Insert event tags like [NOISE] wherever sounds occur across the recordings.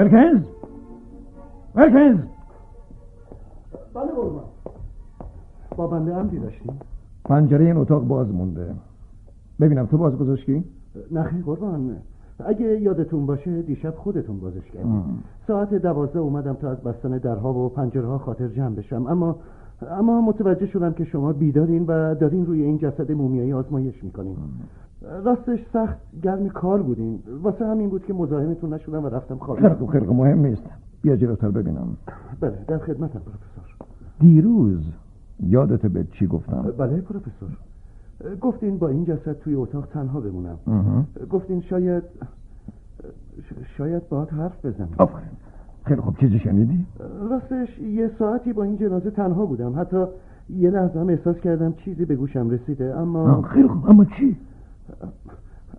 ولکنز ولکنز بله قربان با بنده عمدی داشتیم پنجره این اتاق باز مونده. ببینم تو باز گذاشتی؟ نخیر قربان. اگه یادتون باشه دیشب خودتون بازش کردید ساعت دوازده اومدم تا از بستن درها و پنجره ها خاطر جمع بشم. اما اما متوجه شدم که شما بیدارین و دارین روی این جسد مومیایی آزمایش می‌کنین. راستش سخت گرم کار بودین. واسه همین بود که مزاحمتون نشدم و رفتم خوابیدم خیلی خوب مهم نیست. بیا جلوتر ببینم. بله در خدمتم پروفسور. دیروز یادت به چی گفتم؟ بله پروفسور. گفتین با این جسد توی اتاق تنها بمونم. گفتین شاید شاید باید حرف بزنم. آفرین. خیلی خوب. چیزی شنیدی؟ راستش یه ساعتی با این جنازه تنها بودم. حتی یه لحظه هم احساس کردم چیزی به گوشم رسیده اما خیلی خوب. اما چی؟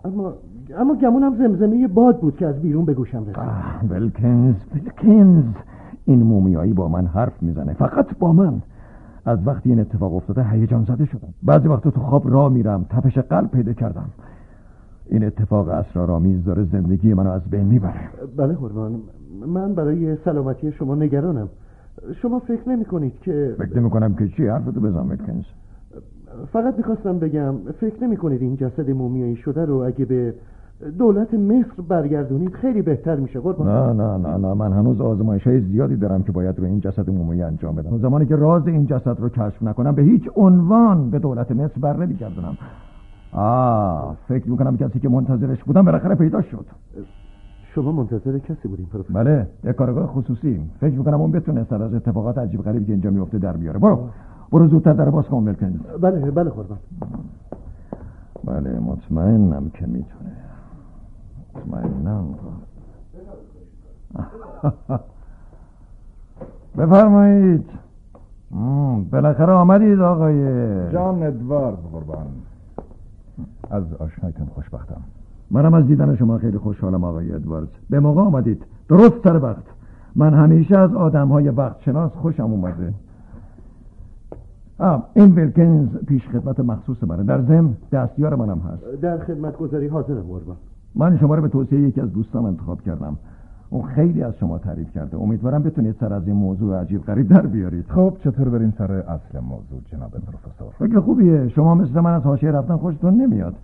اما اما گمونم زمزمه باد بود که از بیرون به گوشم رسید. آه، ولکنز ولکنز این مومیایی با من حرف می‌زنه. فقط با من. از وقتی این اتفاق افتاده هیجان زده شدم. بعضی وقتا تو خواب راه میرم. تپش قلب پیدا کردم. این اتفاق اسرارآمیز داره زندگی منو از بین می‌بره. بله قربان. من برای سلامتی شما نگرانم. شما فکر نمی کنید که فکر نمی کنم که چی؟ حرفتو بزن ولکنز فقط می‌خواستم بگم فکر نمی کنید این جسد مومیایی شده رو اگه به دولت مصر برگردونید خیلی بهتر میشه قربان؟ نه نه نه نه. من هنوز آزمایش های زیادی دارم که باید روی این جسد مومیایی انجام بدم. زمانی که راز این جسد رو کشف نکنم به هیچ عنوان به دولت مصر بر نمیگردونم. آه فکر می‌کنم کسی که منتظرش بودم بالاخره پیدا شد. شما منتظر کسی بودین پروفسور؟ بله یک کارگاه خصوصی فکر می‌کنم اون بتونه سر از اتفاقات عجیب غریبی که اینجا میفته در بیاره. برو برو زودتر در باز کن بله بله قربان. بله مطمئنم که می‌تونه. مطمئنم. [LAUGHS] بفرمایید. بالاخره آمدید آقای. جان ادوارد قربان. از آشنایتون خوشبختم. منم از دیدن شما خیلی خوشحالم آقای ادواردز. به موقع آمدید. درست سر وقت من همیشه از آدم های وقت شناس خوشم اومده. این ولکنز پیش خدمت مخصوص منه. در ضمن دستیار منم هست. در خدمت گذاری حاضرم قربان من شما رو به توصیه یکی از دوستام انتخاب کردم. اون خیلی از شما تعریف کرده. امیدوارم بتونید سر از این موضوع عجیب غریب در بیارید. خب چطور بریم سر اصل موضوع جناب پروفسور؟ فکر خوبیه. شما مثل من از حاشیه رفتن خوشتون نمیاد.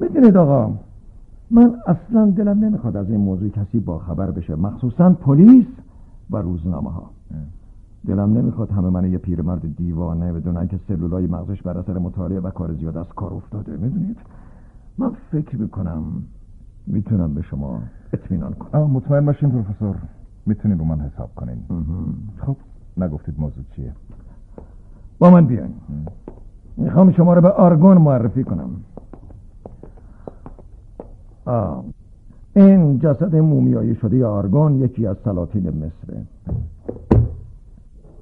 بدونید آقا من اصلا دلم نمی‌خواد از این موضوع کسی با خبر بشه. مخصوصا پلیس و روزنامه ها دلم نمی‌خواد همه من یه پیرمرد دیوانه بدونن که سلولای مغزش بر اثر مطالعه و کار زیاد از کار افتاده. می‌دونید من فکر می‌کنم می‌تونم به شما اطمینان کنم آه مطمئن باشین پروفسور می‌تونین رو من حساب کنین. خب نگفتید موضوع چیه؟ با من بیاین. می‌خوام شما رو به آرگون معرفی کنم. آه. این جسد مومیایی شده آرگون یکی از سلاطین مصره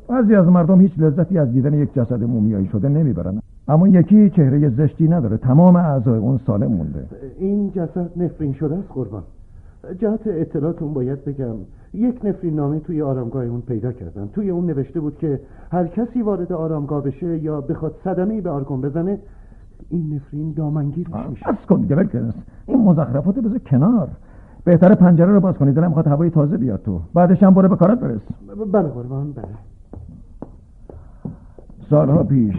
بعضی از مردم هیچ لذتی از دیدن یک جسد مومیایی شده نمی‌برن. اما یکی چهره زشتی نداره تمام اعضای اون سالم مونده. این جسد نفرین شده است قربان. جهت اطلاعتون باید بگم یک نفرین نامه توی آرامگاه اون پیدا کردم توی اون نوشته بود که هر کسی وارد آرامگاه بشه یا بخواد صدمه به آرگون بزنه این نفرین دامنگیر میشه. بس کن دیگه این مزخرفات بذار کنار. بهتره پنجره رو باز کنی. دلم می‌خواد هوای تازه بیاد تو. بعدش هم برو به کارت برس. بله قربان بله. سالها پیش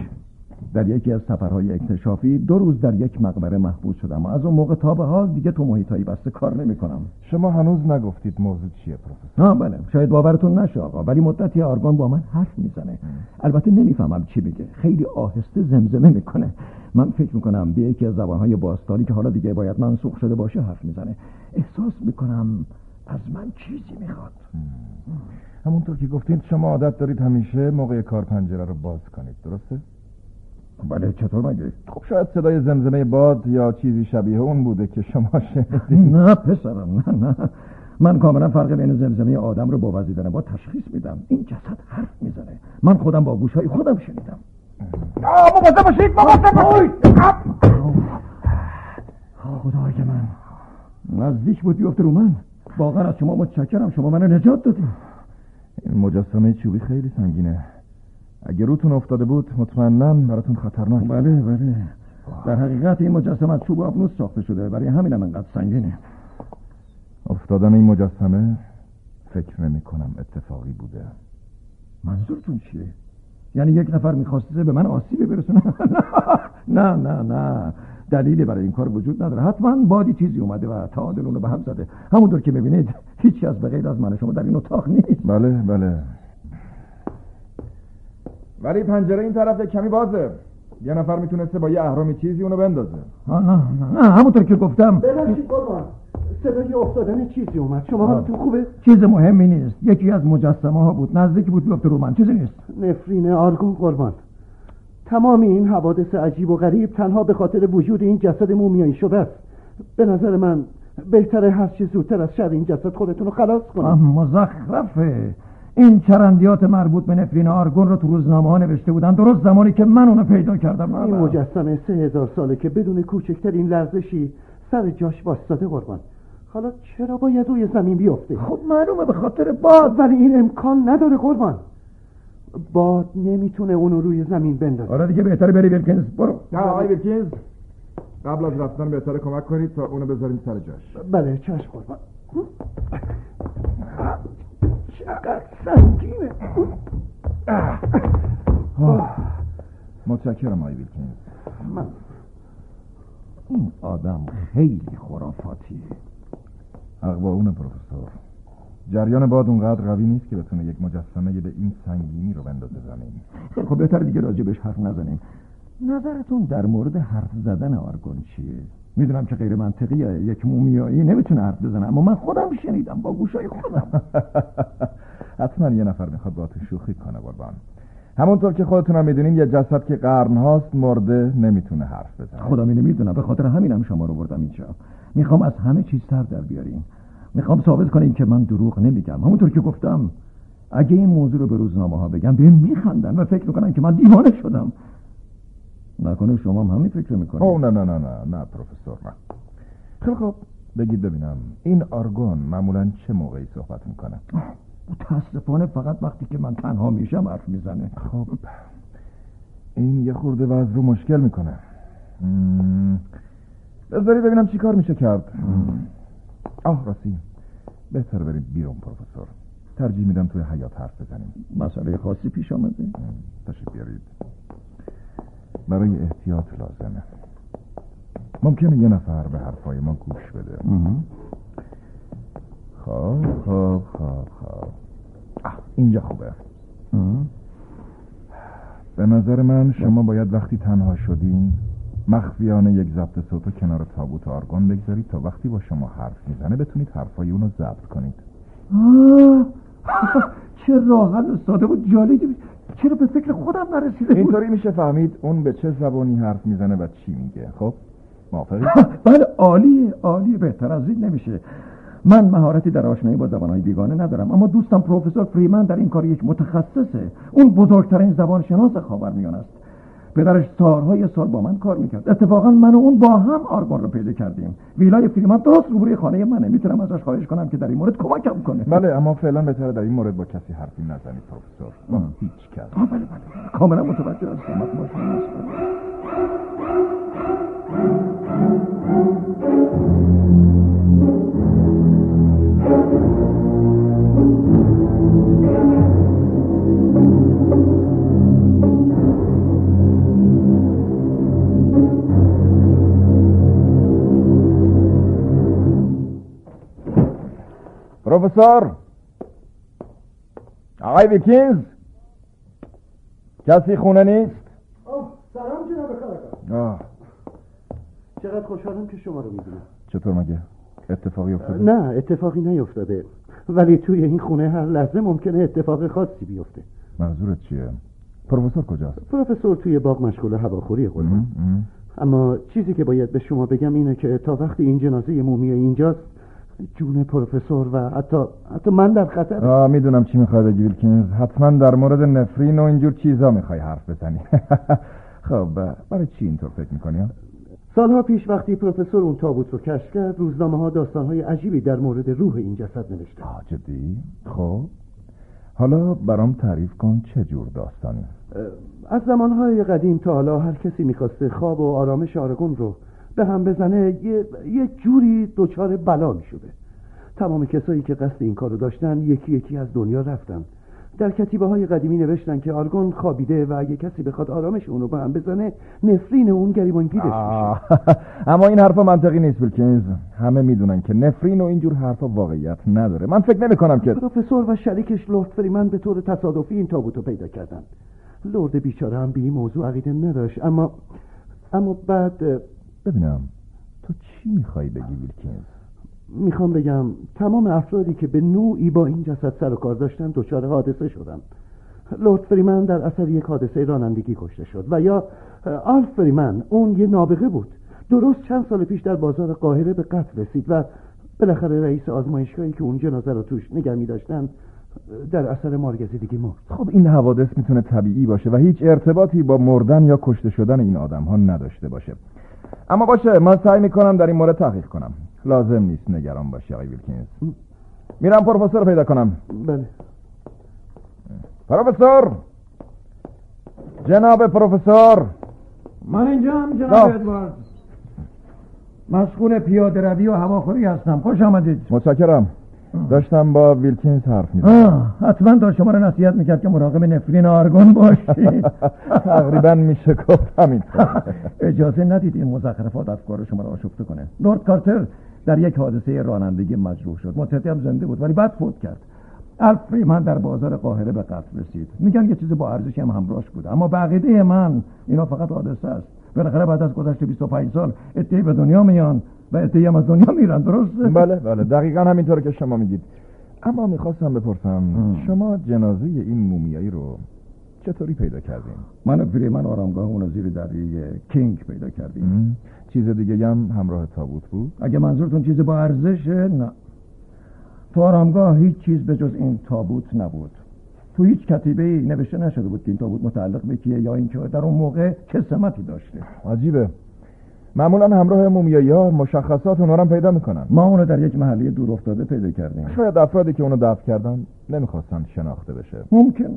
در یکی از سفرهای اکتشافی دو روز در یک مقبره محبوس شدم و از اون موقع تا به حال دیگه تو محیطایی بسته کار نمی کنم شما هنوز نگفتید موضوع چیه پروفسور؟ ها بله. شاید باورتون نشه آقا ولی مدتی آرگان با من حرف می‌زنه. البته نمی‌فهمم چی میگه. خیلی آهسته زمزمه می‌کنه. من فکر می‌کنم به یکی از زبانهای باستانی که حالا دیگه باید منسوخ شده باشه حرف می‌زنه. احساس می‌کنم از من چیزی می‌خواد. همونطور که گفتید شما عادت دارید همیشه موقع کار پنجره رو باز کنید درسته؟ بله چطور مگه؟ خب شاید صدای زمزمه باد یا چیزی شبیه اون بوده که شما شنیدید. نه پسرم نه نه. من کاملا فرق بین زمزمه آدم رو با وزیدن با تشخیص میدم. این جسد حرف می‌زنه. من خودم با گوشهای خودم شنیدم. مواظب باشید مواظب باشید. خدای من. نزدیک بود بیفته رو من. واقعا از شما متشکرم. شما منو نجات دادید این مجسمه چوبی خیلی سنگینه. اگه روتون افتاده بود مطمئنا براتون خطرناک بله بله. در حقیقت این مجسمه از چوب آبنوس ساخته شده. برای همینم انقدر سنگینه. افتادن این مجسمه فکر نمی کنم اتفاقی بوده. منظورتون چیه؟ یعنی یک نفر می‌خواسته به من آسیبی برسونه؟ [LAUGHS] نه نه نه. دلیلی برای این کار وجود نداره. حتما بادی چیزی اومده و تعادل به هم زده. همونطور که می‌بینید هیچی از بغیر از من شما در این اتاق نیست. بله بله. ولی پنجره این طرف کمی بازه. یه نفر می‌تونسته با یه اهرامی چیزی اونو بندازه. نه نه نه همونطور که گفتم. ببخشید قربان. صدای افتادن چیزی اومد. شما حالتون خوبه؟ چیز مهمی نیست. یکی از مجسمه ها بود. نزدیک بود بیفته رو من. چیزی نیست. نفرین آرگون قربان. تمام این حوادث عجیب و غریب تنها به خاطر وجود این جسد مومیایی شده است. به نظر من بهتره هر چیز زودتر از شر این جسد خودتون رو خلاص کنم مزخرفه. این چرندیات مربوط به نفرین آرگون رو تو روزنامه ها نوشته بودن. درست زمانی که من اونو پیدا کردم. این مجسمه سه هزار ساله که بدون کوچکترین لرزشی سر جاش باستاده قربان. حالا چرا باید روی زمین بیفته؟ خب معلومه به خاطر باد. ولی این امکان نداره قربان. باد نمی‌تونه اونو روی زمین بندازه. آره دیگه بهتره بری ویلکینز برو. نه آقای ویلکینز قبل از رفتن بهتره کمک کنید تا اونو بذاریم سر جاش. بله چشم قربان. چقدر سنگینه متشکرم آقای ویلکینز. من این آدم خیلی خرافاتیه. حق با اونه پروفسور. جریان باد اونقدر قوی نیست که بتونه یک مجسمه به این سنگینی رو بندازه زمین. خب بهتر دیگه راجبش حرف نزنیم. نظرتون در مورد حرف زدن آرگون چیه؟ می‌دونم که غیر منطقیه یک مومیایی نمی‌تونه حرف بزنه اما من خودم شنیدم با گوشای خودم. [LAUGHS] حتما یه نفر می‌خواد با تو شوخی کنه قربان. همونطور که خودتونم می‌دونین یه جسد که قرن هاست مرده نمی‌تونه حرف بزنه. خودم اینو می‌دونم به خاطر همینم شما رو بردم اینجا. می‌خوام از همه چیز سر در بیاریم می‌خوام ثابت کنیم که من دروغ نمیگم. همونطور که گفتم اگه این موضوع رو به روزنامه ها بگم بهم میخندن و فکر می‌کنن که من دیوانه شدم. نکنه شما هم همین فکر می‌کنید. او نه نه نه نه نه پروفسور نه. خیلی خب بگید ببینم این آرگون معمولا چه موقعی صحبت می‌کنه؟ متاسفانه فقط وقتی که من تنها میشم حرف می‌زنه. خب این یه خورده وضع رو مشکل می‌کنه. بذاری ببینم چی کار میشه کرد. آه راستی. بهتر بریم بیرون پروفسور. ترجیح میدم توی حیات حرف بزنیم. مسئله خاصی پیش آمده؟ تشریف بیارید. برای احتیاط لازمه. ممکنه یه نفر به حرفای ما گوش بده. خب خب خب خب اینجا خوبه. به نظر من شما باید وقتی تنها شدین مخفیانه یک ضبط صوت کنار تابوت آرگون بگذارید تا وقتی با شما حرف می‌زنه بتونید حرفای اونو ضبط کنید. [LAUGHS] چه راحت و ساده و جالبی. چرا به فکر خودم نرسیده اینطوری میشه فهمید اون به چه زبانی حرف می‌زنه و چی میگه خب؟ موافقی؟ [LAUGHS] بله عالیه عالیه بهتر از این نمیشه. من مهارتی در آشنایی با زبانهای بیگانه ندارم اما دوستم پروفسور فریمن در این کار یک متخصصه. اون بزرگترین زبان شناس خاورمیانه است. پدرش سالهای سال با من کار می‌کرد. اتفاقا من و اون با هم آرگون رو پیدا کردیم. ویلای فریمن درست روبروی خانه منه. می‌تونم ازش خواهش کنم که در این مورد کمکم کنه. بله اما فعلا بهتره در این مورد با کسی حرفی نزنید پروفسور. با هیچ کس. بله بله. کاملا متوجه هستم. پروفسور آقای ویکینز کسی خونه نیست؟ سلام جناب. چقدر خوشحالم که شما رو می‌بینم. چطور مگه؟ اتفاقی افتاده؟ نه اتفاقی نیفتاده. ولی توی این خونه هر لحظه ممکنه اتفاق خاصی بیفته. منظورت چیه؟ پروفسور کجاست؟ پروفسور توی باغ مشغول هواخوری قربان. اما چیزی که باید به شما بگم اینه که تا وقتی این جنازه مومی اینجاست جون پروفسور و حتی حتی من در خطر. آه می‌دونم چی می‌خوای بگی ویلکینز. حتما در مورد نفرین و اینجور چیزا می‌خوای حرف بزنی. [LAUGHS] خب برای چی اینطور فکر می‌کنی؟ سالها پیش وقتی پروفسور اون تابوت رو کشف کرد روزنامه ها داستان های عجیبی در مورد روح این جسد نوشته آه جدی؟ خب. حالا برام تعریف کن چه جور داستانی؟ از زمانهای قدیم تا حالا هر کسی می‌خواسته خواب و آرامش آرگون رو به هم بزنه یه, یه جوری دچار بلا می‌شده. تمام کسایی که قصد این کارو داشتن یکی یکی از دنیا رفتن. در کتیبه های قدیمی نوشتن که آرگون خوابیده و اگه کسی بخواد آرامش اونو به هم بزنه نفرین اون گریبانگیرش میشه. [LAUGHS] اما این حرفا منطقی نیست ویلکینز. همه می‌دونن که نفرین و اینجور حرفا واقعیت نداره. من فکر نمی کنم که پروفسور و شریکش لورد فریمن به طور تصادفی این تابوتو پیدا کردن. لورد بیچاره هم به این موضوع عقیده نداشت اما اما بعد ببینم تو چی می‌خوای بگی ویلکینز می‌خوام بگم تمام افرادی که به نوعی با این جسد سر و کار داشتن دچار حادثه شدن لورد فریمن در اثر یک حادثه رانندگی کشته شد و یا آلف فریمن اون یه نابغه بود. درست چند سال پیش در بازار قاهره به قتل رسید و بالاخره رئیس آزمایشگاهی که اون جنازه رو توش نگه می داشتن در اثر مارگزیدگی مرد. خب این حوادث می‌تونه طبیعی باشه و هیچ ارتباطی با مردن یا کشته شدن این آدم ها نداشته باشه. اما باشه من سعی می‌کنم در این مورد تحقیق کنم. لازم نیست نگران باشی آقای ویلکینز. میرم پروفسور پیدا کنم. بله. پروفسور! جناب پروفسور! من اینجا هم جناب ادوارد. مسئول پیاده روی و هواخوری هستم. خوش آمدید. متشکرم. داشتم با ویلکینز حرف می‌زدم. حتما تا شما رو نصیحت می‌کرد که مراقب نفرین آرگون باشید. [LAUGHS] تقریبا میشه گفت همینطور [LAUGHS] اجازه ندید این مزخرفات افکار شما رو آشفته کنه. لورد کارتر در یک حادثه رانندگی مجروح شد. مدتی هم زنده بود ولی بعد فوت کرد. الف فریمن در بازار قاهره به قتل رسید. میگن یه چیز با ارزشی هم همراهش بود اما بقیده من اینا فقط حادثه است. بالاخره بعد از گذشت 25 سال اتهی به دنیا میان و اتهی هم از دنیا میرن درست بله بله دقیقا همینطوره که شما میگید. اما می‌خواستم بپرسم شما جنازه این مومیایی رو چطوری پیدا کردیم؟ من و فریمن آرامگاه اون زیر دریه کینگ پیدا کردیم. چیز دیگه هم همراه تابوت بود؟ اگه منظورتون چیز با ارزشه نه. تو آرامگاه هیچ چیز به جز این تابوت نبود. تو هیچ کتیبه ای نوشته نشده بود که این تابوت متعلق به کیه یا اینکه در اون موقع چه سمتی داشته. عجیبه. معمولا همراه مومیایی ها مشخصات اونها هم پیدا می‌کنن. ما اونو در یک محله دور افتاده پیدا کردیم. شاید افرادی که اونو دفن کردن نمی‌خواستن شناخته بشه. ممکن.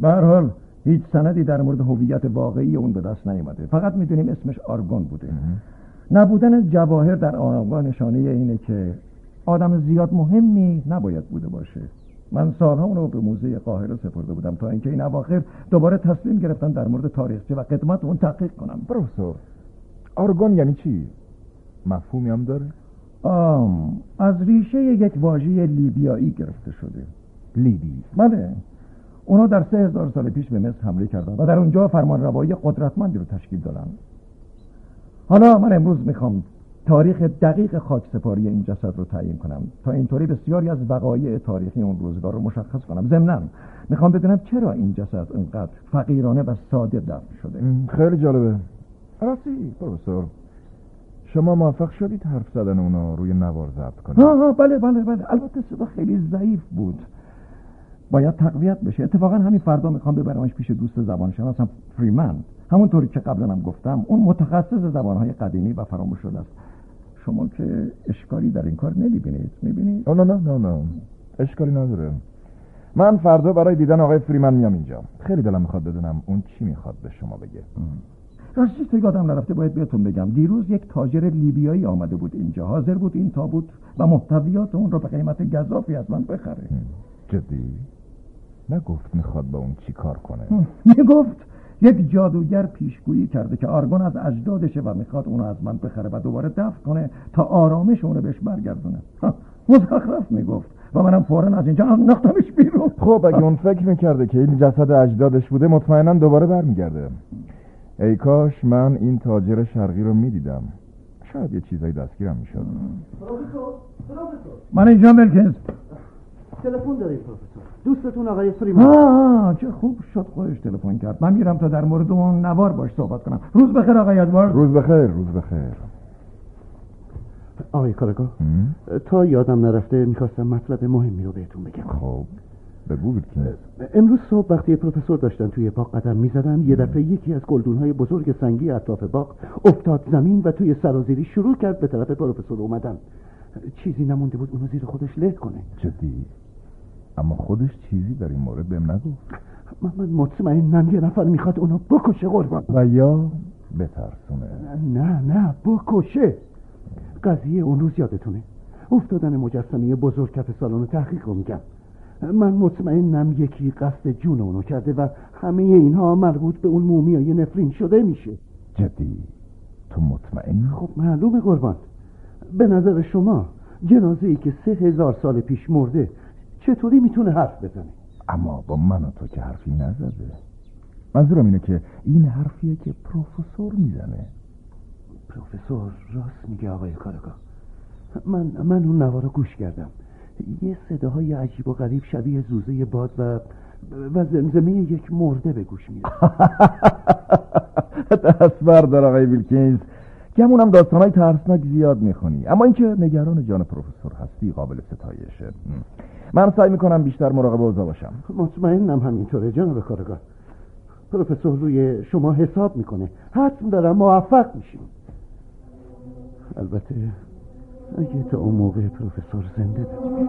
به هر حال هیچ سندی در مورد هویت واقعی اون به دست نیومده. فقط می‌دونیم اسمش آرگون بوده. نبودن جواهر در آرامگاه نشانه اینه که آدم زیاد مهمی نباید بوده باشه. من سالها اونو به موزه قاهره سپرده بودم تا اینکه این اواخر دوباره تصمیم گرفتم در مورد تاریخچه و قدمت اون تحقیق کنم. پروفسور آرگون یعنی چی؟ مفهومی هم داره؟ آم از ریشه یک واژه لیبیایی گرفته شده. لیبی. بله. اونا در سه هزار سال پیش به مصر حمله کردن و در اونجا فرمان روایی قدرتمندی رو تشکیل دادن حالا من امروز می‌خوام تاریخ دقیق خاک سپاری این جسد رو تعیین کنم. تا اینطوری بسیاری از وقایع تاریخی اون روزگار رو مشخص کنم. ضمنا می‌خوام بدونم چرا این جسد اینقدر فقیرانه و ساده دفن شده. خیلی جالبه. راستی پروفسور شما موفق شدید حرف زدن اونا روی نوار ضبط کنید. آه بله بله بله. البته صدا خیلی ضعیف بود. باید تقویت بشه. اتفاقا همین فردا می‌خوام ببرمش پیش دوست زبانشناسم فریمن همونطوری که قبلا هم گفتم اون متخصص زبانهای قدیمی و فراموش شده است. شما که اشکالی در این کار نمی‌بینید. می‌بینید؟ نه نه نه نه. اشکالی نداره. من فردا برای دیدن آقای فریمن میام اینجا. خیلی دلم می‌خواد بدونم اون چی می‌خواد به شما بگه. راستش یادم نرفته باید بهتون بگم. دیروز یک تاجر لیبیایی آمده بود اینجا. حاضر بود این تابوت و محتویات اون رو به قیمت گذافی از من بخره. جدی؟ نگفت می‌خواد با اون چی کار کنه. می‌گفت یک جادوگر پیشگویی کرده که آرگون از اجدادشه و می‌خواد اونو از من بخره و دوباره دفع کنه تا آرامش اونو بهش برگردونه. مزخرف می‌گفت و منم فورا از اینجا انداختمش بیرون. خب اگه اون فکر می‌کرده که این جسد اجدادش بوده مطمئنا دوباره برمیگرده. ای کاش من این تاجر شرقی رو می‌دیدم. شاید یه چیزایی دستگیرم می‌شد. من اینجا ملکنز تلفن دارید پروفسور. دوستتون آقای فریمان آه چه خوب شد خودش تلفن کرد. من میرم تا در مورد اون نوار باش صحبت کنم. روز بخیر آقای ادوارد. روز بخیر روز بخیر. آقای کارگاه تا یادم نرفته می‌خواستم مطلب مهمی رو بهتون بگم. خب بگو امروز صبح وقتی پروفسور داشتن توی باغ قدم می‌زدن یه دفعه یکی از گلدونهای بزرگ سنگی اطراف باغ افتاد زمین و توی سرازیری شروع کرد به طرف پروفسور اومدن. چیزی نمونده بود اونو زیر خودش له کنه. جدی؟ اما خودش چیزی در این مورد بهم نگفت. من, من مطمئنم یه نفر می‌خواد اونو بکشه قربان. و یا بترسونه. نه نه بکشه. قضیه اون روز یادتونه. افتادن مجسمه بزرگ کف سالن تحقیق رو میگم من مطمئنم یکی قصد جون اونو کرده و همه اینها مربوط به اون مومیای نفرین شده میشه. جدی؟ تو مطمئنی؟ خب معلومه قربان. به نظر شما جنازه ای که سه هزار سال پیش مرده چطوری می‌تونه حرف بزنه؟ اما با من و تو که حرفی نزده. منظورم اینه که این حرفیه که پروفسور می‌زنه. پروفسور راست میگه آقای کارگاه من من اون نوارو گوش کردم. یه صداهای عجیب و غریب شبیه زوزه باد و و زمزمه یک مرده به گوش میاد [LAUGHS] دست بردار آقای ویلکینز. گمونم داستانهای ترسناک زیاد می‌خونی. اما اینکه نگران جان پروفسور هستی قابل ستایشه. من سعی می‌کنم بیشتر مراقب اوضاع باشم. مطمئنم همینطوره جناب کارگاه پروفسور روی شما حساب می‌کنه. حتم دارم موفق میشیم. البته اگه تا اون موقع پروفسور زنده بمونه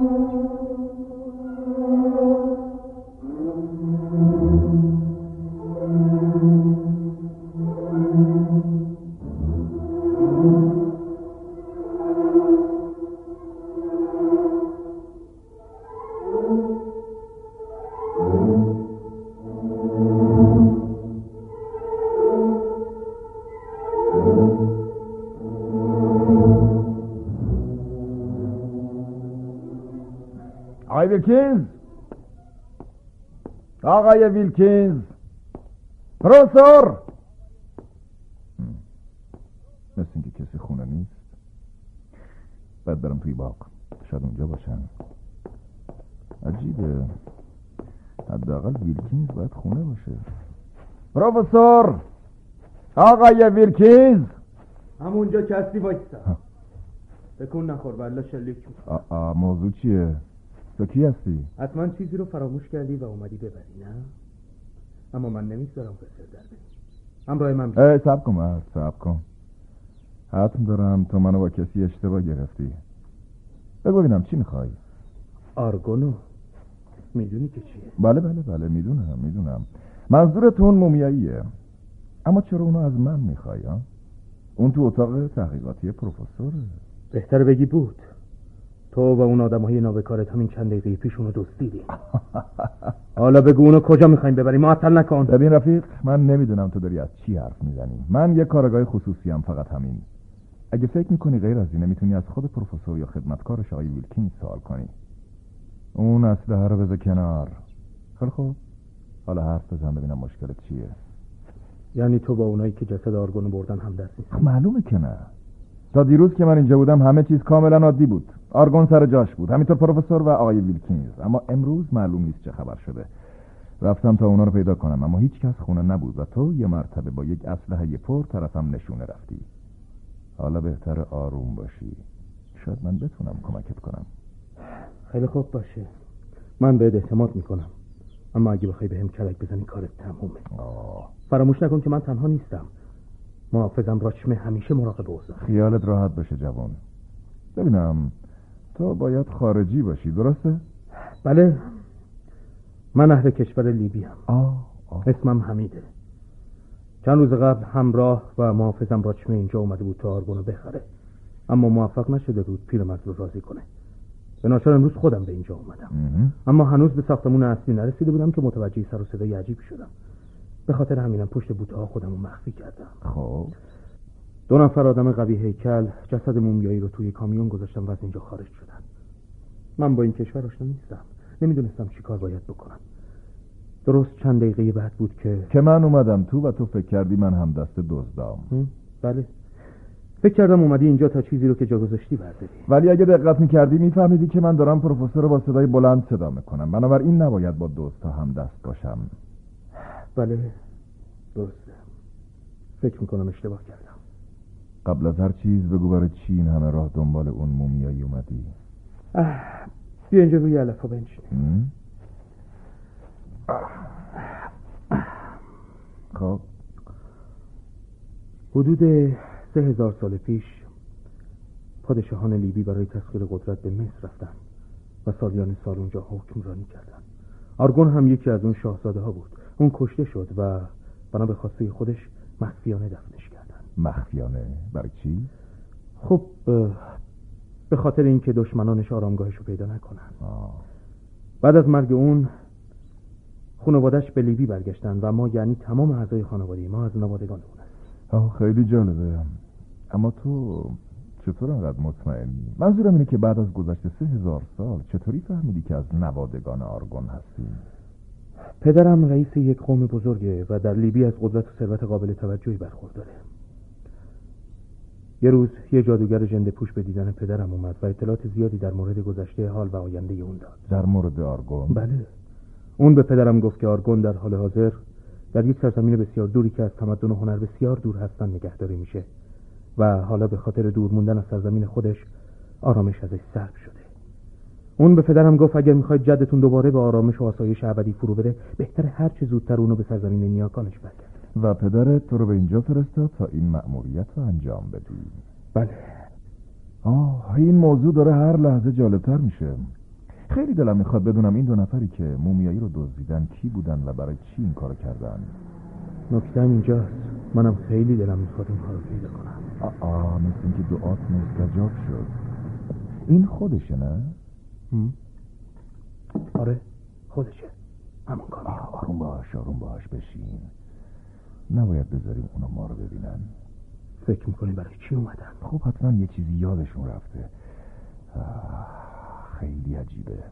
آقای ویلکینز. آقای ویلکینز. پروفسور. مثل اینکه کسی خونه نیست. بعد برم توی باغ. شاید اونجا باشن. عجیبه. حداقل ویلکینز باید خونه باشه. پروفسور. آقای ویلکینز. همونجا که هستی وایستا. بکن نخور بلا شلیک آ- آ، موضوع چیه؟ تو کی هستی؟ حتما چیزی رو فراموش کردی و اومدی ببری نه؟ اما من نمی‌ذارم قصر در بری همراه من. ای سب کن مرد سب کن. حتم دارم تو منو با کسی اشتباه گرفتی. بگو ببینم چی می‌خوای. آرگونو. می‌دونی که چیه؟ بله بله بله می‌دونم می‌دونم. منظورتون مومیاییه. اما چرا اونو از من می‌خوای؟ اون تو اتاق تحقیقاتی پروفسوره. بهتر بگی بود. تو و اون آدم های نابکارت همین چند دقیقه پیش اونو دزدیدی [LAUGHS] حالا بگو اونو کجا می‌خوایم ببریم؟ معطل نکن. ببین رفیق من نمی‌دونم تو داری از چی حرف می‌زنی. من یه کارگاه خصوصی هم فقط همین. اگه فکر می‌کنی غیر از اینه می‌تونی از خود پروفسور یا خدمتکارش آقای ویلکینز سوال کنی. اون اسلحه رو بذار کنار. خیلی خوب. حالا حرف بزن ببینم مشکلت چیه. یعنی تو با اونایی که جسد آرگونو بردن هم دست نیستی خب معلومه که نه. تا دیروز که من اینجا بودم همه چیز کاملا عادی بود. آرگون سر جاش بود. همینطور پروفسور و آقای ویلکینز. اما امروز معلوم نیست چه خبر شده. رفتم تا اونا رو پیدا کنم. اما هیچ کس خونه نبود و تو یه مرتبه با یک اسلحه پر طرفم نشونه رفتی. حالا بهتر آروم باشی. شاید من بتونم کمکت کنم. خیلی خوب باشه. من بهت اعتماد می‌کنم. اما اگه بخوای بهم کلک بزنی کارت تمومه. آه. فراموش نکن که من تنها نیستم. محافظم راچمه همیشه مراقب اوضاع خیالت راحت باشه جوان. ببینم تو باید خارجی باشی درسته؟ بله. من اهل کشور لیبی هم آه, آه. اسمم حمیده. چند روز قبل همراه و محافظم راچمه اینجا اومده بود تا آرگونو بخره. اما موفق نشده بود پیرمرد رو راضی کنه. به ناچار امروز خودم به اینجا اومدم. اما هنوز به ساختمون اصلی نرسیده بودم که متوجه سر و صدای عجیب شدم. به خاطر همینم پشت بوته ها خودم رو مخفی کردم. خب. دو نفر آدم قوی هیکل جسد مومیایی رو توی کامیون گذاشتم و از اینجا خارج شدن. من با این کشور آشنا نیستم. نمی‌دونستم چی کار باید بکنم. درست چند دقیقه بعد بود که که من اومدم تو و تو فکر کردی من هم دست دزدام؟ بله. فکر کردم اومدی اینجا تا چیزی رو که جا گذاشتی برداری. ولی اگه دقت می‌کردی میفهمیدی که من دارم پروفسور رو با صدای بلند صدا می‌کنم. بنابراین نباید با دوستا هم دست باشم. بله. درسته. فکر می‌کنم اشتباه کردم. قبل از هر چیز بگو برای چی این همه راه دنبال اون مومیایی اومدی؟ بیا اینجا روی علفا بنشینیم. هم؟ خب. حدود سه هزار سال پیش پادشاهان لیبی برای تسخیر قدرت به مصر رفتن و سالیان سال اونجا حکمرانی کردن. آرگون هم یکی از اون شاهزاده ها بود. اون کشته شد و بنا به خواسته خودش مخفیانه دفنش کردن مخفیانه برای چی؟ خب به خاطر اینکه دشمنانش آرامگاهش رو پیدا نکنن بعد از مرگ اون خانوادش به لیبی برگشتن و ما یعنی تمام اعضای خانواده ما از نوادگان اون آه خیلی جالبه اما تو چطور انقدر مطمئنی؟ منظورم اینه که بعد از گذشته سه هزار سال چطوری فهمیدی که از نوادگان آرگون هستی؟ پدرم رئیس یک قوم بزرگه و در لیبی از قدرت و ثروت قابل توجهی برخورداره. یه روز یه جادوگر جنده پوش به دیدن پدرم اومد و اطلاعات زیادی در مورد گذشته حال و آینده اون داد. در مورد آرگون؟ بله. اون به پدرم گفت که آرگون در حال حاضر در یک سرزمین بسیار دوری که از تمدن و هنر بسیار دور هستن نگهداری میشه و حالا به خاطر دور موندن از سرزمین خودش آرامش ازش سلب شده. اون به پدرم گفت اگر می‌خواید جدتون دوباره به آرامش و آسایش ابدی فرو بره بهتر هر چه زودتر اونو به سرزمین نیاکانش برگرد. و پدرت تو رو به اینجا فرستاد تا این مأموریت رو انجام بدی. بله. آه این موضوع داره هر لحظه جالبتر میشه. خیلی دلم می‌خواد بدونم این دو نفری که مومیایی رو دزدیدن کی بودن و برای چی این کارو کردن. نکته اینجاست. منم خیلی دلم می‌خواد این رو پیدا کنم. آه, آه مثل اینکه دعات مستجاب شد. این خودشه نه؟ آره خودشه. همون کار. آروم باش آروم باش بشین. نباید بذاریم اونا ما رو ببینن. فکر می‌کنی برای چی اومدن؟ خب حتما یه چیزی یادشون رفته. خیلی عجیبه.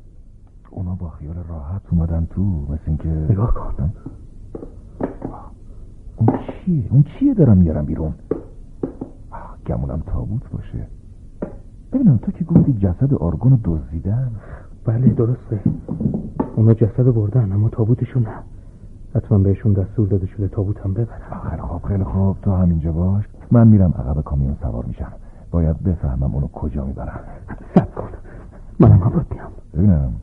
اونا با خیال راحت اومدن تو مثل اینکه نگاه کن. اون چیه؟ اون چیه دارم میارم بیرون؟ گمونم تابوت باشه. ببینم تو که گفتی جسد آرگون رو دزدیدن؟ بله درسته. اونا جسد بردن اما تابوتشون نه. حتما بهشون دستور داده شده تابوت هم ببرن. خیلی خوب خیلی خوب تو همینجا باش. من میرم عقب کامیون سوار میشم. باید بفهمم اونو کجا می‌برن. سب کن. منم هم میام. ببینم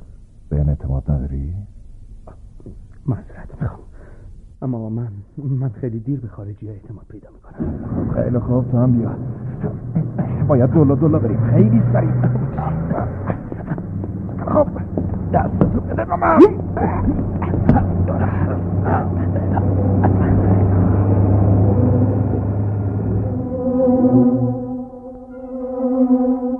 به اعتماد نداری؟ معذرت می‌خوام. اما من من خیلی دیر به خارجی اعتماد پیدا می‌کنم. خیلی خوب تو هم بیا. باید دولا دولا بریم. خیلی سریع. خب دستتو بده من. اونا از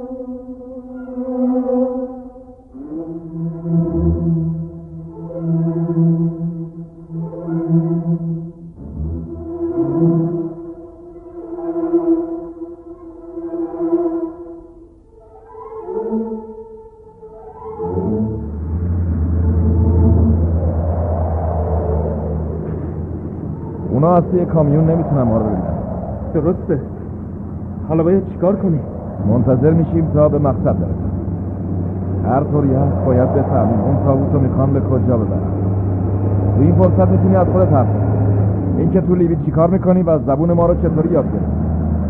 توی کامیون نمی‌تونن ما رو ببینن درسته. حالا باید چیکار کنی؟ منتظر میشیم تا به مقصد برسیم. هر طوری هست باید بفهمیم اون تابوت رو می‌خوان به کجا ببرن تو این فرصت می‌تونی از خودت حرف این که تو لیبی چیکار می‌کنی و زبون ما رو چطوری یاد گرفتی؟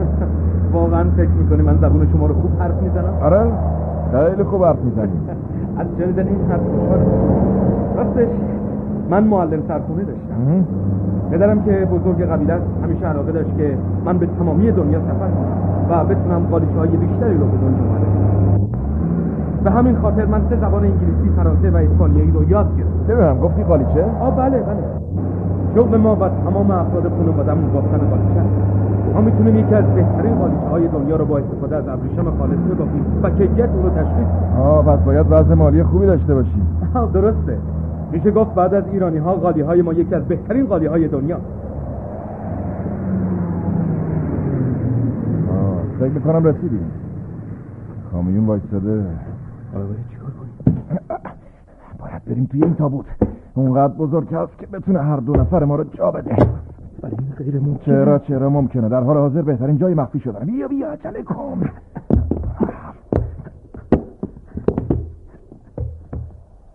[LAUGHS] واقعا فکر می‌کنی من زبون شما رو خوب حرف می‌زنم؟ آره. خیلی خوب حرف می‌زنی. [LAUGHS] از شنیدن این حرف راستش من معلم سرخونه داشتم. پدرم که بزرگ قبیله است همیشه علاقه داشت که من به تمامی دنیا سفر کنم و بتونم قالیچه های بیشتری رو به دنیا معرفی به همین خاطر من سه زبان انگلیسی، فرانسه و اسپانیایی رو یاد گرفتم. ببینم گفتی قالیچه؟ آه بله بله. شغل ما و تمام افراد خانواده‌مون بافتن قالیچه ما می‌تونیم یکی از بهترین قالیچه های دنیا رو با استفاده از ابریشم خالص ببافیم و کیفیت اون رو تشخیص آه پس باید وضع مالی خوبی داشته باشی [LAUGHS] درسته میشه گفت بعد از ایرانی ها قالی های ما یکی از بهترین قالی های دنیا فکر می‌کنم رسیدیم. کامیون وایستاده حالا باید چیکار کنیم؟ [COUGHS] باید بریم توی این تابوت. اونقدر بزرگ هست که بتونه هر دو نفر ما رو جا بده. ولی این غیر ممکنه. چرا چرا ممکنه؟ در حال حاضر بهترین جای مخفی شدن. بیا بیا عجله کن.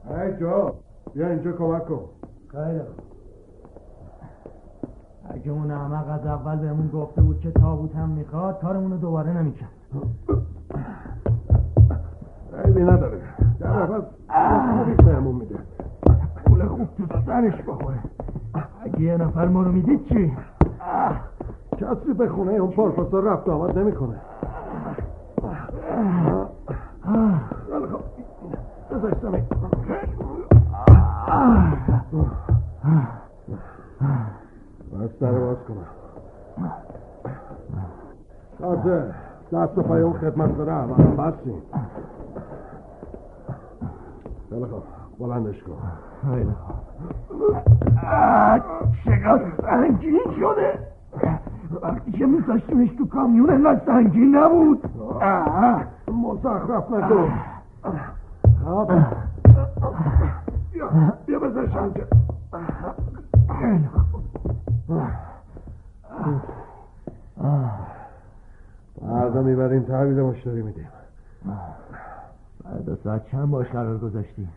ای جو بیا اینجا کمک کن. خیلی اگه اون احمق از اول بهمون گفته بود که تابوت هم می‌خواد کارمون رو دوباره نمی‌کرد. عیبی نداره. در عوض خوبی بهمون میده. پول خوب تو سرش بخوره. اگه یه نفر ما رو می‌دید چی؟ کسی به خونه اون پرفسور رفت آمد نمی‌کنه. تازه دست پای اون خدمت داره. هم بستیم خیلی خوب. بلندش کن. خیلی چقدر سنگین شده. وقتی که میذاشتیمش تو کامیون انقدر سنگین نبود. مزخرف نکن. خب. بیا بیا بذارش اینجا فردا می‌بریم تحویل مشتری میدیم. فردا ساعت چند باش قرار گذاشتی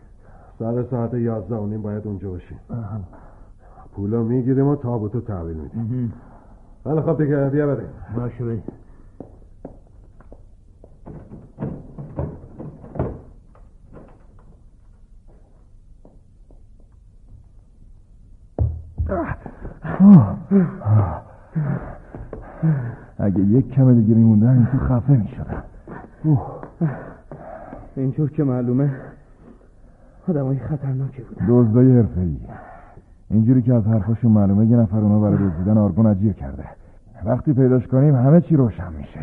سر ساعت یازده و نیم باید اونجا باشیم. پولو می‌گیریم و تابوتو تحویل میدیم. خیلی خب دیگه بیا بریم. باشه بریم. اگه یک کم دیگه میموندن این تو خفه می‌شدن اینجور که معلومه آدمای خطرناکی بود دزدای حرفه‌ای. اینجوری که از حرفاشون معلومه یه نفر اونا برای دزدیدن آرگون اجیر کرده. وقتی پیداش کنیم همه چی روشن میشه.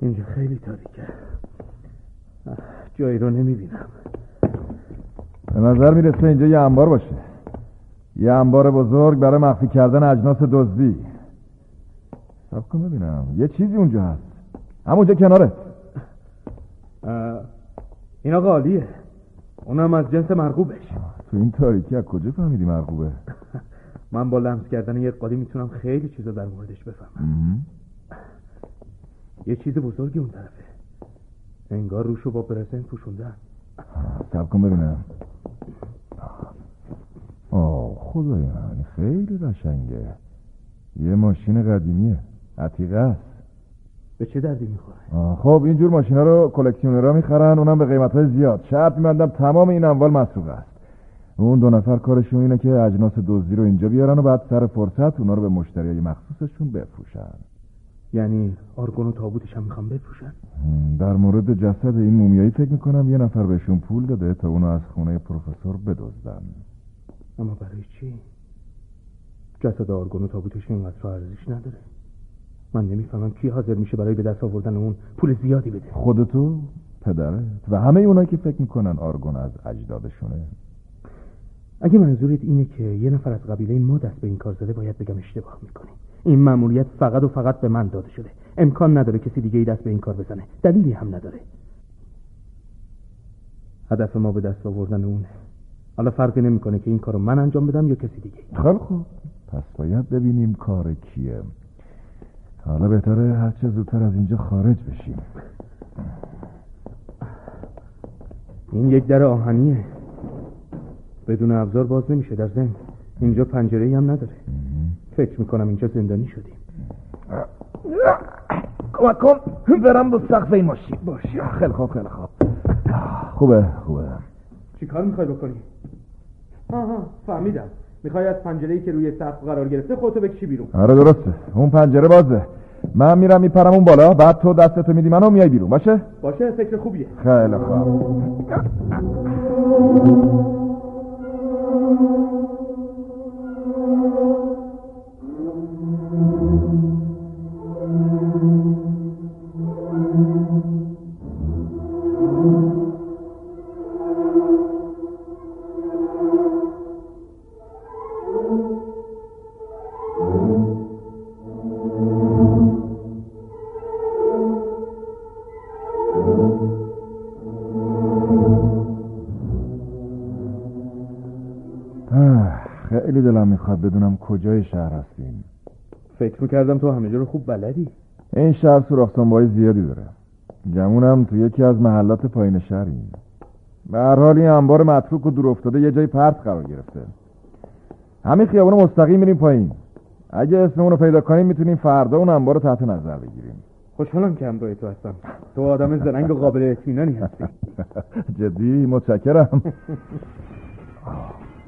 اینجا خیلی تاریکه. جایی رو نمی‌بینم. به نظر می‌رسه اینجا یه انبار باشه. یه انبار بزرگ برای مخفی کردن اجناس دزدی. سب کن ببینم. یه چیزی اونجا هست. همونجا کناره. این آقا عالیه. اونم از جنس مرغوبش. تو این تاریکی از کجا فهمیدی مرغوبه؟ [LAUGHS] من با لمس کردن یک قالی می‌تونم خیلی چیزا در موردش بفهمم. یه چیز بزرگی اون طرفه. انگار روشو با برزنت پوشوندن. سب کن ببینم. آه خدای من خیلی قشنگه. یه ماشین قدیمیه. عتیقه است. به چه دردی می‌خوره؟ خب اینجور ماشینا رو کلکسیونرها می‌خرن اونم به قیمت های زیاد. شرط میبندم تمام این اموال مسروقه است. اون دو نفر کارشون اینه که اجناس دزدی رو اینجا بیارن و بعد سر فرصت اونا رو به مشتریای مخصوصشون بفروشن. یعنی آرگون و تابوتش هم می‌خوام بفروشن؟ در مورد جسد این مومیایی فکر می‌کنم یه نفر بهشون پول داده تا اونو از خونه پروفسور بدزدن. اما برای چی؟ جسد آرگون و تابوتش اینقدر ارزش نداره. من نمی‌فهمم کی حاضر میشه برای به دست آوردن اون پول زیادی بده. خودتو پدرت و همه اونایی که فکر می‌کنن آرگون از اجدادشونه. اگه منظورت اینه که یه نفر از قبیله ما دست به این کار زده باید بگم اشتباه می‌کنی این مأموریت فقط و فقط به من داده شده. امکان نداره کسی دیگه ای دست به این کار بزنه. دلیلی هم نداره. هدف ما به دست آوردن اونه حالا فرقی نمی‌کنه که این کارو من انجام بدم یا کسی دیگه. خیلی خوب. پس باید ببینیم کار کیه. حالا بهتره هرچه زودتر از اینجا خارج بشیم. این یک در آهنیه. بدون ابزار باز نمیشه. در ضمن اینجا پنجره هم نداره. فکر می‌کنم اینجا زندانی شدیم. کمک کن. برم دو سقف این ماشین. باشه خیلی خوب خیلی خوب. خوبه خوبه. چی کار می‌خوای بکنی؟ آها فهمیدم. می‌خوای از پنجره که روی سقف قرار گرفته خودتو بکشی بیرون. آره درسته. اون پنجره بازه. من میرم میپرم اون بالا. بعد تو دستتو میدی منو میای بیرون. باشه؟ باشه فکر خوبیه. خیلی خوب. می‌خواد بدونم کجای شهر هستیم. فکر می‌کردم تو همه جا رو خوب بلدی. این شهر سوراخ زیادی داره. گمونم تو یکی از محلات پایین شهریم به هر حال این انبار متروک و دور افتاده یه جای پرت قرار گرفته. همین خیابون مستقیم میریم پایین. اگه اسم اونو پیدا کنیم می‌تونیم فردا اون انبار رو تحت نظر بگیریم. خوشحالم که همراه تو هستم. تو آدم زرنگ و قابل اطمینانی هستی. [LAUGHS] جدی متشکرم. [LAUGHS]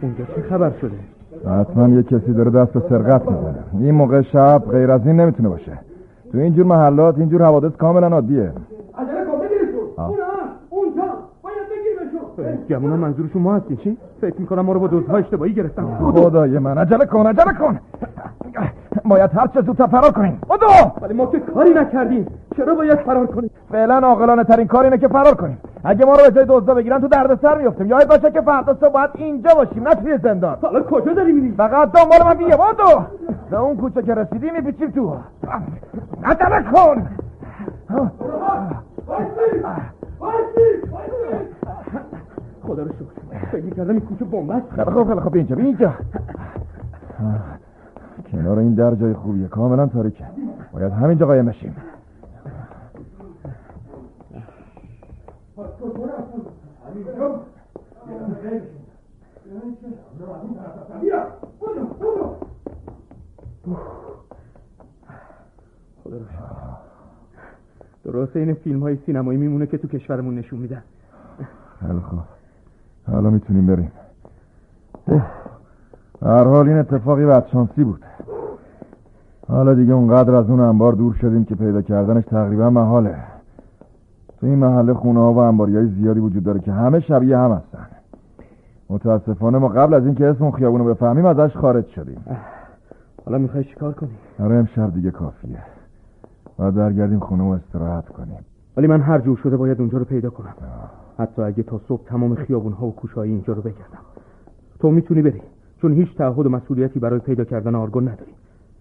اونجا چه خبر شده؟ حتما یه کسی داره دست به سرقت می‌زنه. این موقع شب غیر از این نمی‌تونه باشه. تو اینجور محلات اینجور حوادث کاملا عادیه. عجله کن بگیرشون آه. اون اونجا باید گمونم منظورشون ما هستی چی؟ فکر می‌کنم ما رو با دزدها اشتباهی گرفتن. خدای من عجله کن عجله کن. باید هر چه زودتر فرار کنیم. بدو ولی ما که کاری نکردیم. چرا باید فرار کنیم؟ فعلا عاقلانه ترین کار اینه که فرار کنیم. اگه ما رو به جای دزدا بگیرن تو دردسر میفتیم یاد باشه که فردا صبح باید اینجا باشیم نه توی زندان. حالا کجا داری میری فقط دنبال من بیه تو به اون کوچه که رسیدی میپیچیم تو. عجله کن. خدا رو شکر. فکر کردم این کوچه بمب است. خوب خیلی خوب اینجا اینجا. کنار این در جای خوبیه. کاملا تاریکه. باید همینجا قایم بشیم خدا رو شکر درست این فیلم های سینمایی میمونه که تو کشورمون نشون میدن. خیلی خوب. حالا می‌تونیم بریم. هر حال این اتفاقی بدشانسی بود. حالا دیگه اونقدر از اون انبار دور شدیم که پیدا کردنش تقریبا محاله. تو این محله خونه ها و انباری های زیادی وجود داره که همه شبیه هم هستن. متاسفانه ما قبل از اینکه اسم اون خیابونو بفهمیم ازش خارج شدیم. حالا می‌خوای چیکار کنی؟ آره امشب دیگه کافیه. باید برگردیم خونه و استراحت کنیم. ولی من هر جور شده باید اونجا رو پیدا کنم. حتی اگه تا صبح تمام خیابون ها و کوچه‌های اینجا رو بگردم تو می‌تونی بری چون هیچ تعهد و مسئولیتی برای پیدا کردن آرگون نداری.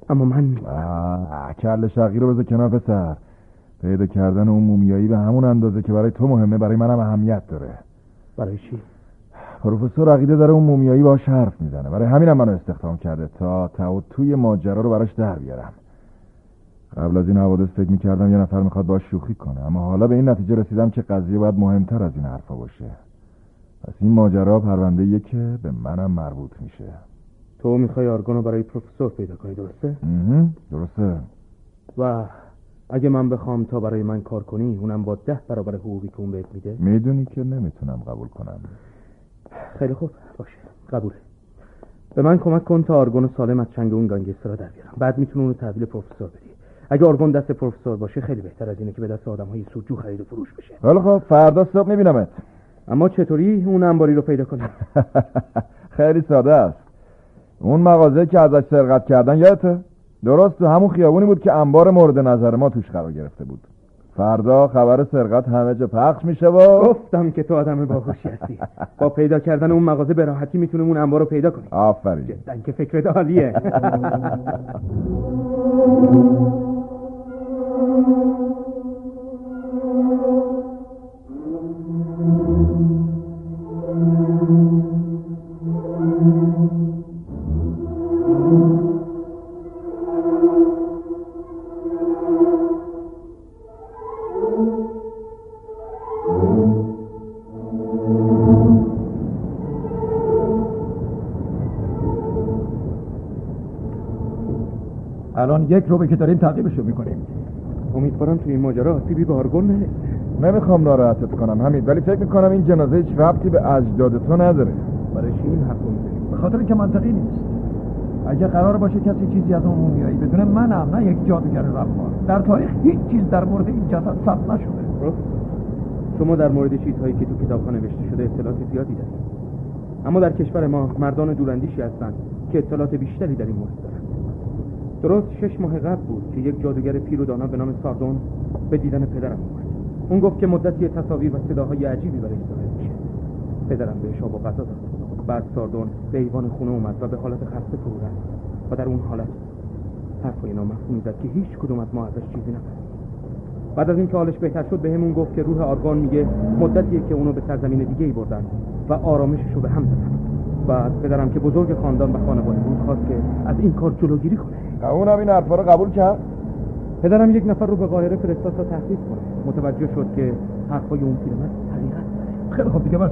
اما من می‌تونم کل شقی رو بذار کنار پسر. پیدا کردن اون مومیایی به همون اندازه که برای تو مهمه برای منم اهمیت داره. برای چی؟ پروفسور عقیده داره اون مومیایی باش حرف می‌زنه. برای همینم منو استخدام کرده تا تا توی ماجرا رو براش در بیارم. قبل از این حوادث فکر می‌کردم یه نفر می‌خواد باش شوخی کنه. اما حالا به این نتیجه رسیدم که قضیه باید مهمتر از این حرفا باشه. پس این ماجرا پرونده یه که به منم مربوط میشه. تو می‌خوای آرگون رو برای پروفسور پیدا کنی درسته؟ درسته. و اگه من بخوام تا برای من کار کنی اونم با ده برابر حقوقی که اون بهت میده؟ می‌دونی که نمی‌تونم قبول کنم. خیلی خوب. باشه. قبوله به من کمک کن تا آرگون سالم از چنگ اون گانگستر در بیارم. بعد می‌تونه اونو تحویل پروفسور بدی. اگه آرگون دست پروفسور باشه خیلی بهتر از اینه که به دست آدم های سوجو خرید و فروش بشه. خیلی خب فردا صبح میبینمت. اما چطوری اون انباری رو پیدا کنیم [LAUGHS] خیلی ساده است. اون مغازه که ازش سرقت کردن یادته؟ درست تو همون خیابونی بود که انبار مورد نظر ما توش قرار گرفته بود. فردا خبر سرقت همه جا پخش میشه و گفتم که تو آدم باهوشی هستی. با پیدا کردن اون مغازه به راحتی می‌تونیم اون انبار رو پیدا کنیم آفرین. جدا که فکرت عالیه. [LAUGHS] الان یک روبه که داریم تعقیبشو می‌کنیم. امیدوارم تو این ماجرا آسیبی به آرگون نه نمی‌خوام ناراحتت کنم همین. ولی فکر می‌کنم این جنازه هیچ ربطی به اجداد تو نداره. برای چی این حرف می‌زنی؟ به خاطر اینکه منطقی نیست. اگه قرار باشه کسی چیزی از اون مومیایی بدونه منم نه یک جادوگر رفتار در تاریخ هیچ چیز در مورد این جسد ثبت نشده. شما در مورد چیزهایی که تو کتابها نوشته شده اطلاعات زیادی دارید. اما در کشور ما مردان دوراندیشی هستند که اطلاعات بیشتری در این مورد دارند درست شش ماه قبل بود که یک جادوگر پیر و دانا به نام ساردون به دیدن پدرم اومد. اون گفت که مدتی تصاویر و صداهای عجیبی برای ظاهر میشه. پدرم بهش آب و غذا داد. بعد ساردون به ایوان خونه اومد و به حالت خسته فرو رفت و در اون حالت حرفای نامفهومی زد که هیچ کدوم از ما ازش چیزی نفهمید بعد از اینکه حالش بهتر شد بهمون گفت که روح آرگان میگه مدتیه که اونو به سرزمین دیگه ای بردن و آرامشش رو به هم زدن. بعد پدرم که بزرگ خاندان و خانواده بود خواست که از این کار جلوگیری کنه. اونم این حرفا رو قبول کرد؟ پدرم یک نفر رو به قاهره فرستاد تا تحقیق کنه. متوجه شد که حرفای اون پیرمرد حقیقت خیلی خوب دیگه بس.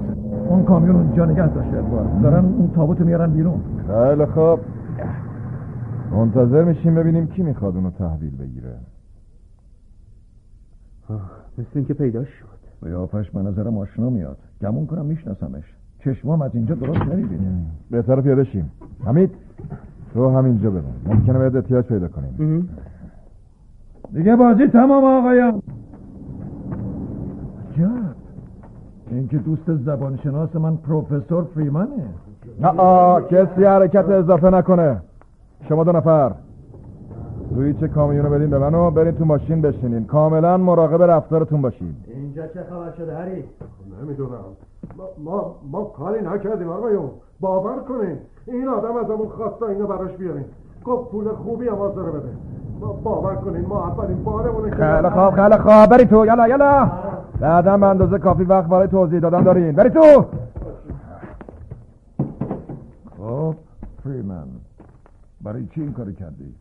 اون کامیون اونجا نگه داشته دارن اون تابوت میارن بیرون. خیلی خوب. منتظر میشیم ببینیم کی می‌خواد اونو تحویل بگیره. مثل اینکه پیداش شد. قیافش به نظرم آشنا میاد. گمون کنم میشناسمش. چشمام از اینجا درست نمی‌بینه. بهتر پیاده شیم. حمید تو همینجا بمون ممکنه باید احتیاج پیدا کنیم. دیگه بازی تمام آقایان. عجب. این که دوست زبان شناس من پروفسور فریمنه آه کسی حرکت اضافه نکنه. شما دو نفر. چه کامیونو بدین به منو برین تو ماشین بشینین. کاملا مراقب رفتارتون باشین. اینجا چه خبر شده هری؟ نمی‌دونم. ما, ما, ما کاری نکردیم آقایون. باور کنین. این آدم از همون خواستا اینو براش بیارین. خب پول خوبی هم داره بده. ما باور کنین ما اولین بارمونه که خیلی خواب خیلی خواب بری تو. یلا یلا. بعدا به اندازه کافی وقت برای توضیح دادن دارین. بری تو. خب فریمن. برای چی این کاری کردی؟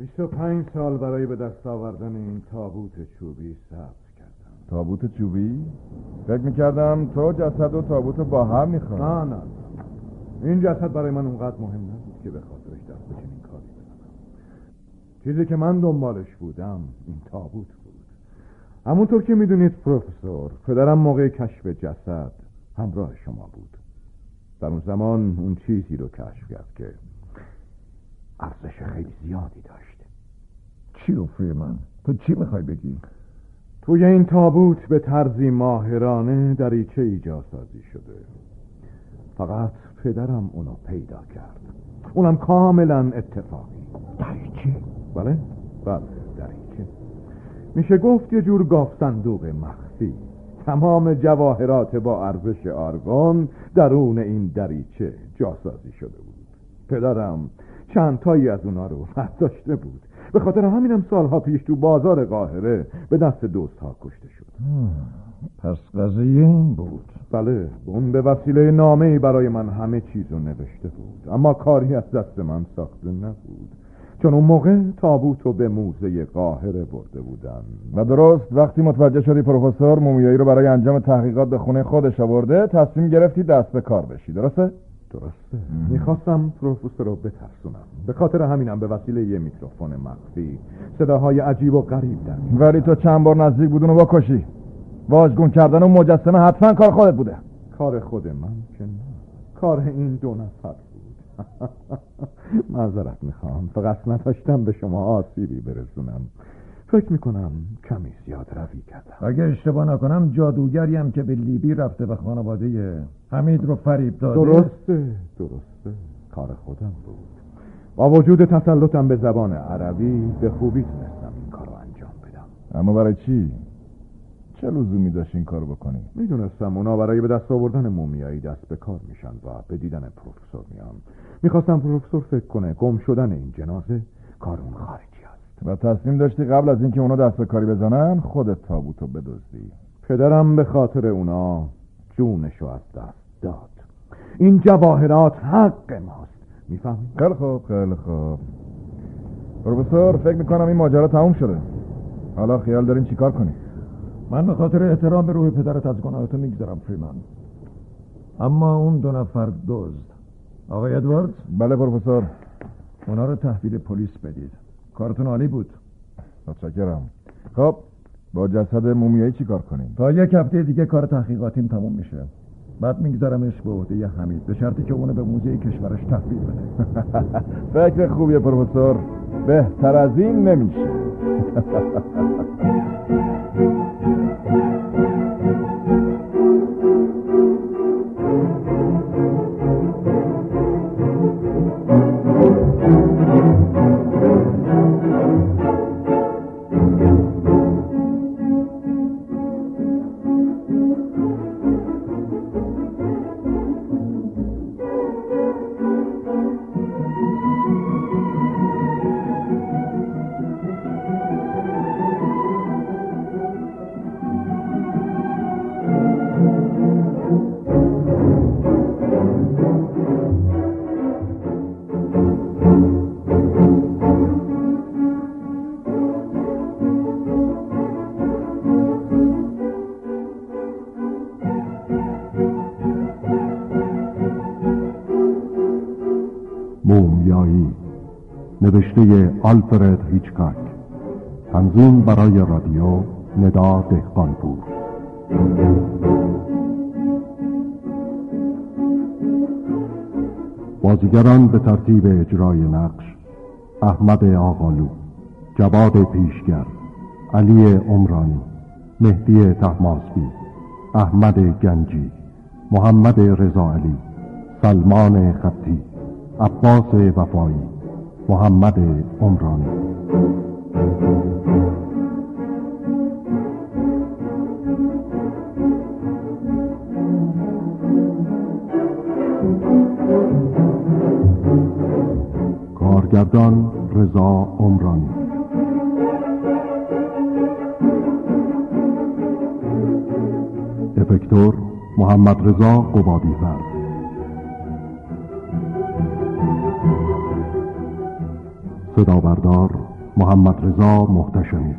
25 سال برای به دست آوردن این تابوت چوبی صبر کردم. تابوت چوبی؟ فکر می‌کردم تو جسد و تابوت با هم می‌خواد نه نه. این جسد برای من اونقدر مهم نبود که به خاطرش دست به چنین کاری بزنم. چیزی که من دنبالش بودم این تابوت بود. همونطور که می‌دونید پروفسور پدرم موقع کشف جسد همراه شما بود. در اون زمان اون چیزی رو کشف کرد که ارزش خیلی زیادی داشت چی رو فریمن؟ تو چی می‌خوای بگی؟ توی این تابوت به طرزی ماهرانه دریچه ایجاد سازی شده فقط پدرم اونو پیدا کرد اونم کاملا اتفاقی دریچه؟ بله؟ بله دریچه میشه گفت یه جور گاف صندوق مخفی تمام جواهرات با ارزش آرگون درون این دریچه جاسازی شده بود پدرم چند تایی از اونا رو داشته بود. به خاطر همینم سالها پیش تو بازار قاهره به دست دوست ها کشته شد. پس قضیه این بود. بله اون به وسیله نامه برای من همه چیز رو نوشته بود. اما کاری از دست من ساخته نبود. چون اون موقع تابوت رو به موزه قاهره برده بودن و درست وقتی متوجه شدی پروفسور مومیایی رو برای انجام تحقیقات به خونه خودش آورده تصمیم گرفتی دست به کار بشی. درسته؟ درسته. می‌خواستم پروفسور رو بترسونم. به خاطر همینم به وسیله یه میکروفون مخفی. صداهای عجیب و غریب در. ولی تو چند بار نزدیک بود اونو بکشی. واژگون کردن اون مجسمه حتما کار خودت بوده. کار خود من که نه. کار این دو نفر بود. [LAUGHS] معذرت می‌خوام. فقط نداشتم به شما آسیبی برسونم. فکر می‌کنم کمی زیاد روی کردم. اگه اشتباه نکنم جادوگری هم که به لیبی رفته و خانواده حمید رو فریب داده. درسته درسته. کار خودم بود. با وجود تسلطم به زبان عربی به خوبی تونستم این کار رو انجام بدم. اما برای چی؟ چه لزومی داشت این کارو بکنی؟ می‌دونستم اونا برای به دست آوردن مومیایی دست به کار میشن و به دیدن پروفسور میان. می‌خواستم پروفسور فکر کنه گم شدن این جنازه کار اون خارجی است و تصمیم داشتی قبل از اینکه اونا دست به کاری بزنن خودت تابوتو بدزدی. پدرم به خاطر اونا جونشو از دست داد. این جواهرات حق ماست. می‌فهمی؟ خیلی خوب خیلی خوب. پروفسور فکر می‌کنم این ماجرا تموم شده. حالا خیال دارین چیکار کنی؟ من به خاطر احترام به روح پدرت از گناهاتو میگذرم فریمن اما اون دو نفر دزد. آقای ادواردز؟ بله پروفسور. اونا رو تحویل پلیس بدید. کارتون عالی بود. متشکرم. خب با جسد مومیایی چی کار کنیم؟ تا یک هفته دیگه کار تحقیقاتیم تموم میشه. بعد میگذارمش به عهده حمید به شرطی که اونو به موزه کشورش تحویل بده. [LAUGHS] فکر خوبیه پروفسور. بهتر از این نمیشه. [LAUGHS] آلفرد هیچکاک. تنظیم برای رادیو ندا دهقانپور بازیگران به ترتیب اجرای نقش احمد آقالو جواد پیشگر علی عمرانی مهدی تحماسبی احمد گنجی محمد رضا علی سلمان خطی عباس وفایی. محمد عمرانی کارگردان رضا عمرانی افکتور محمد رضا قبادی فرد صدا بردار محمد رضا محتشمی.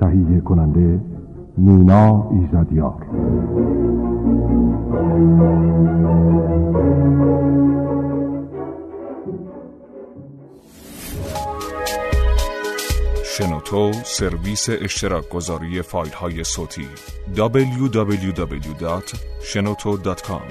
تهیه کننده نینا ایزدیار. شنوتو سرویس اشتراک گذاری فایل های صوتی www.shenoto.com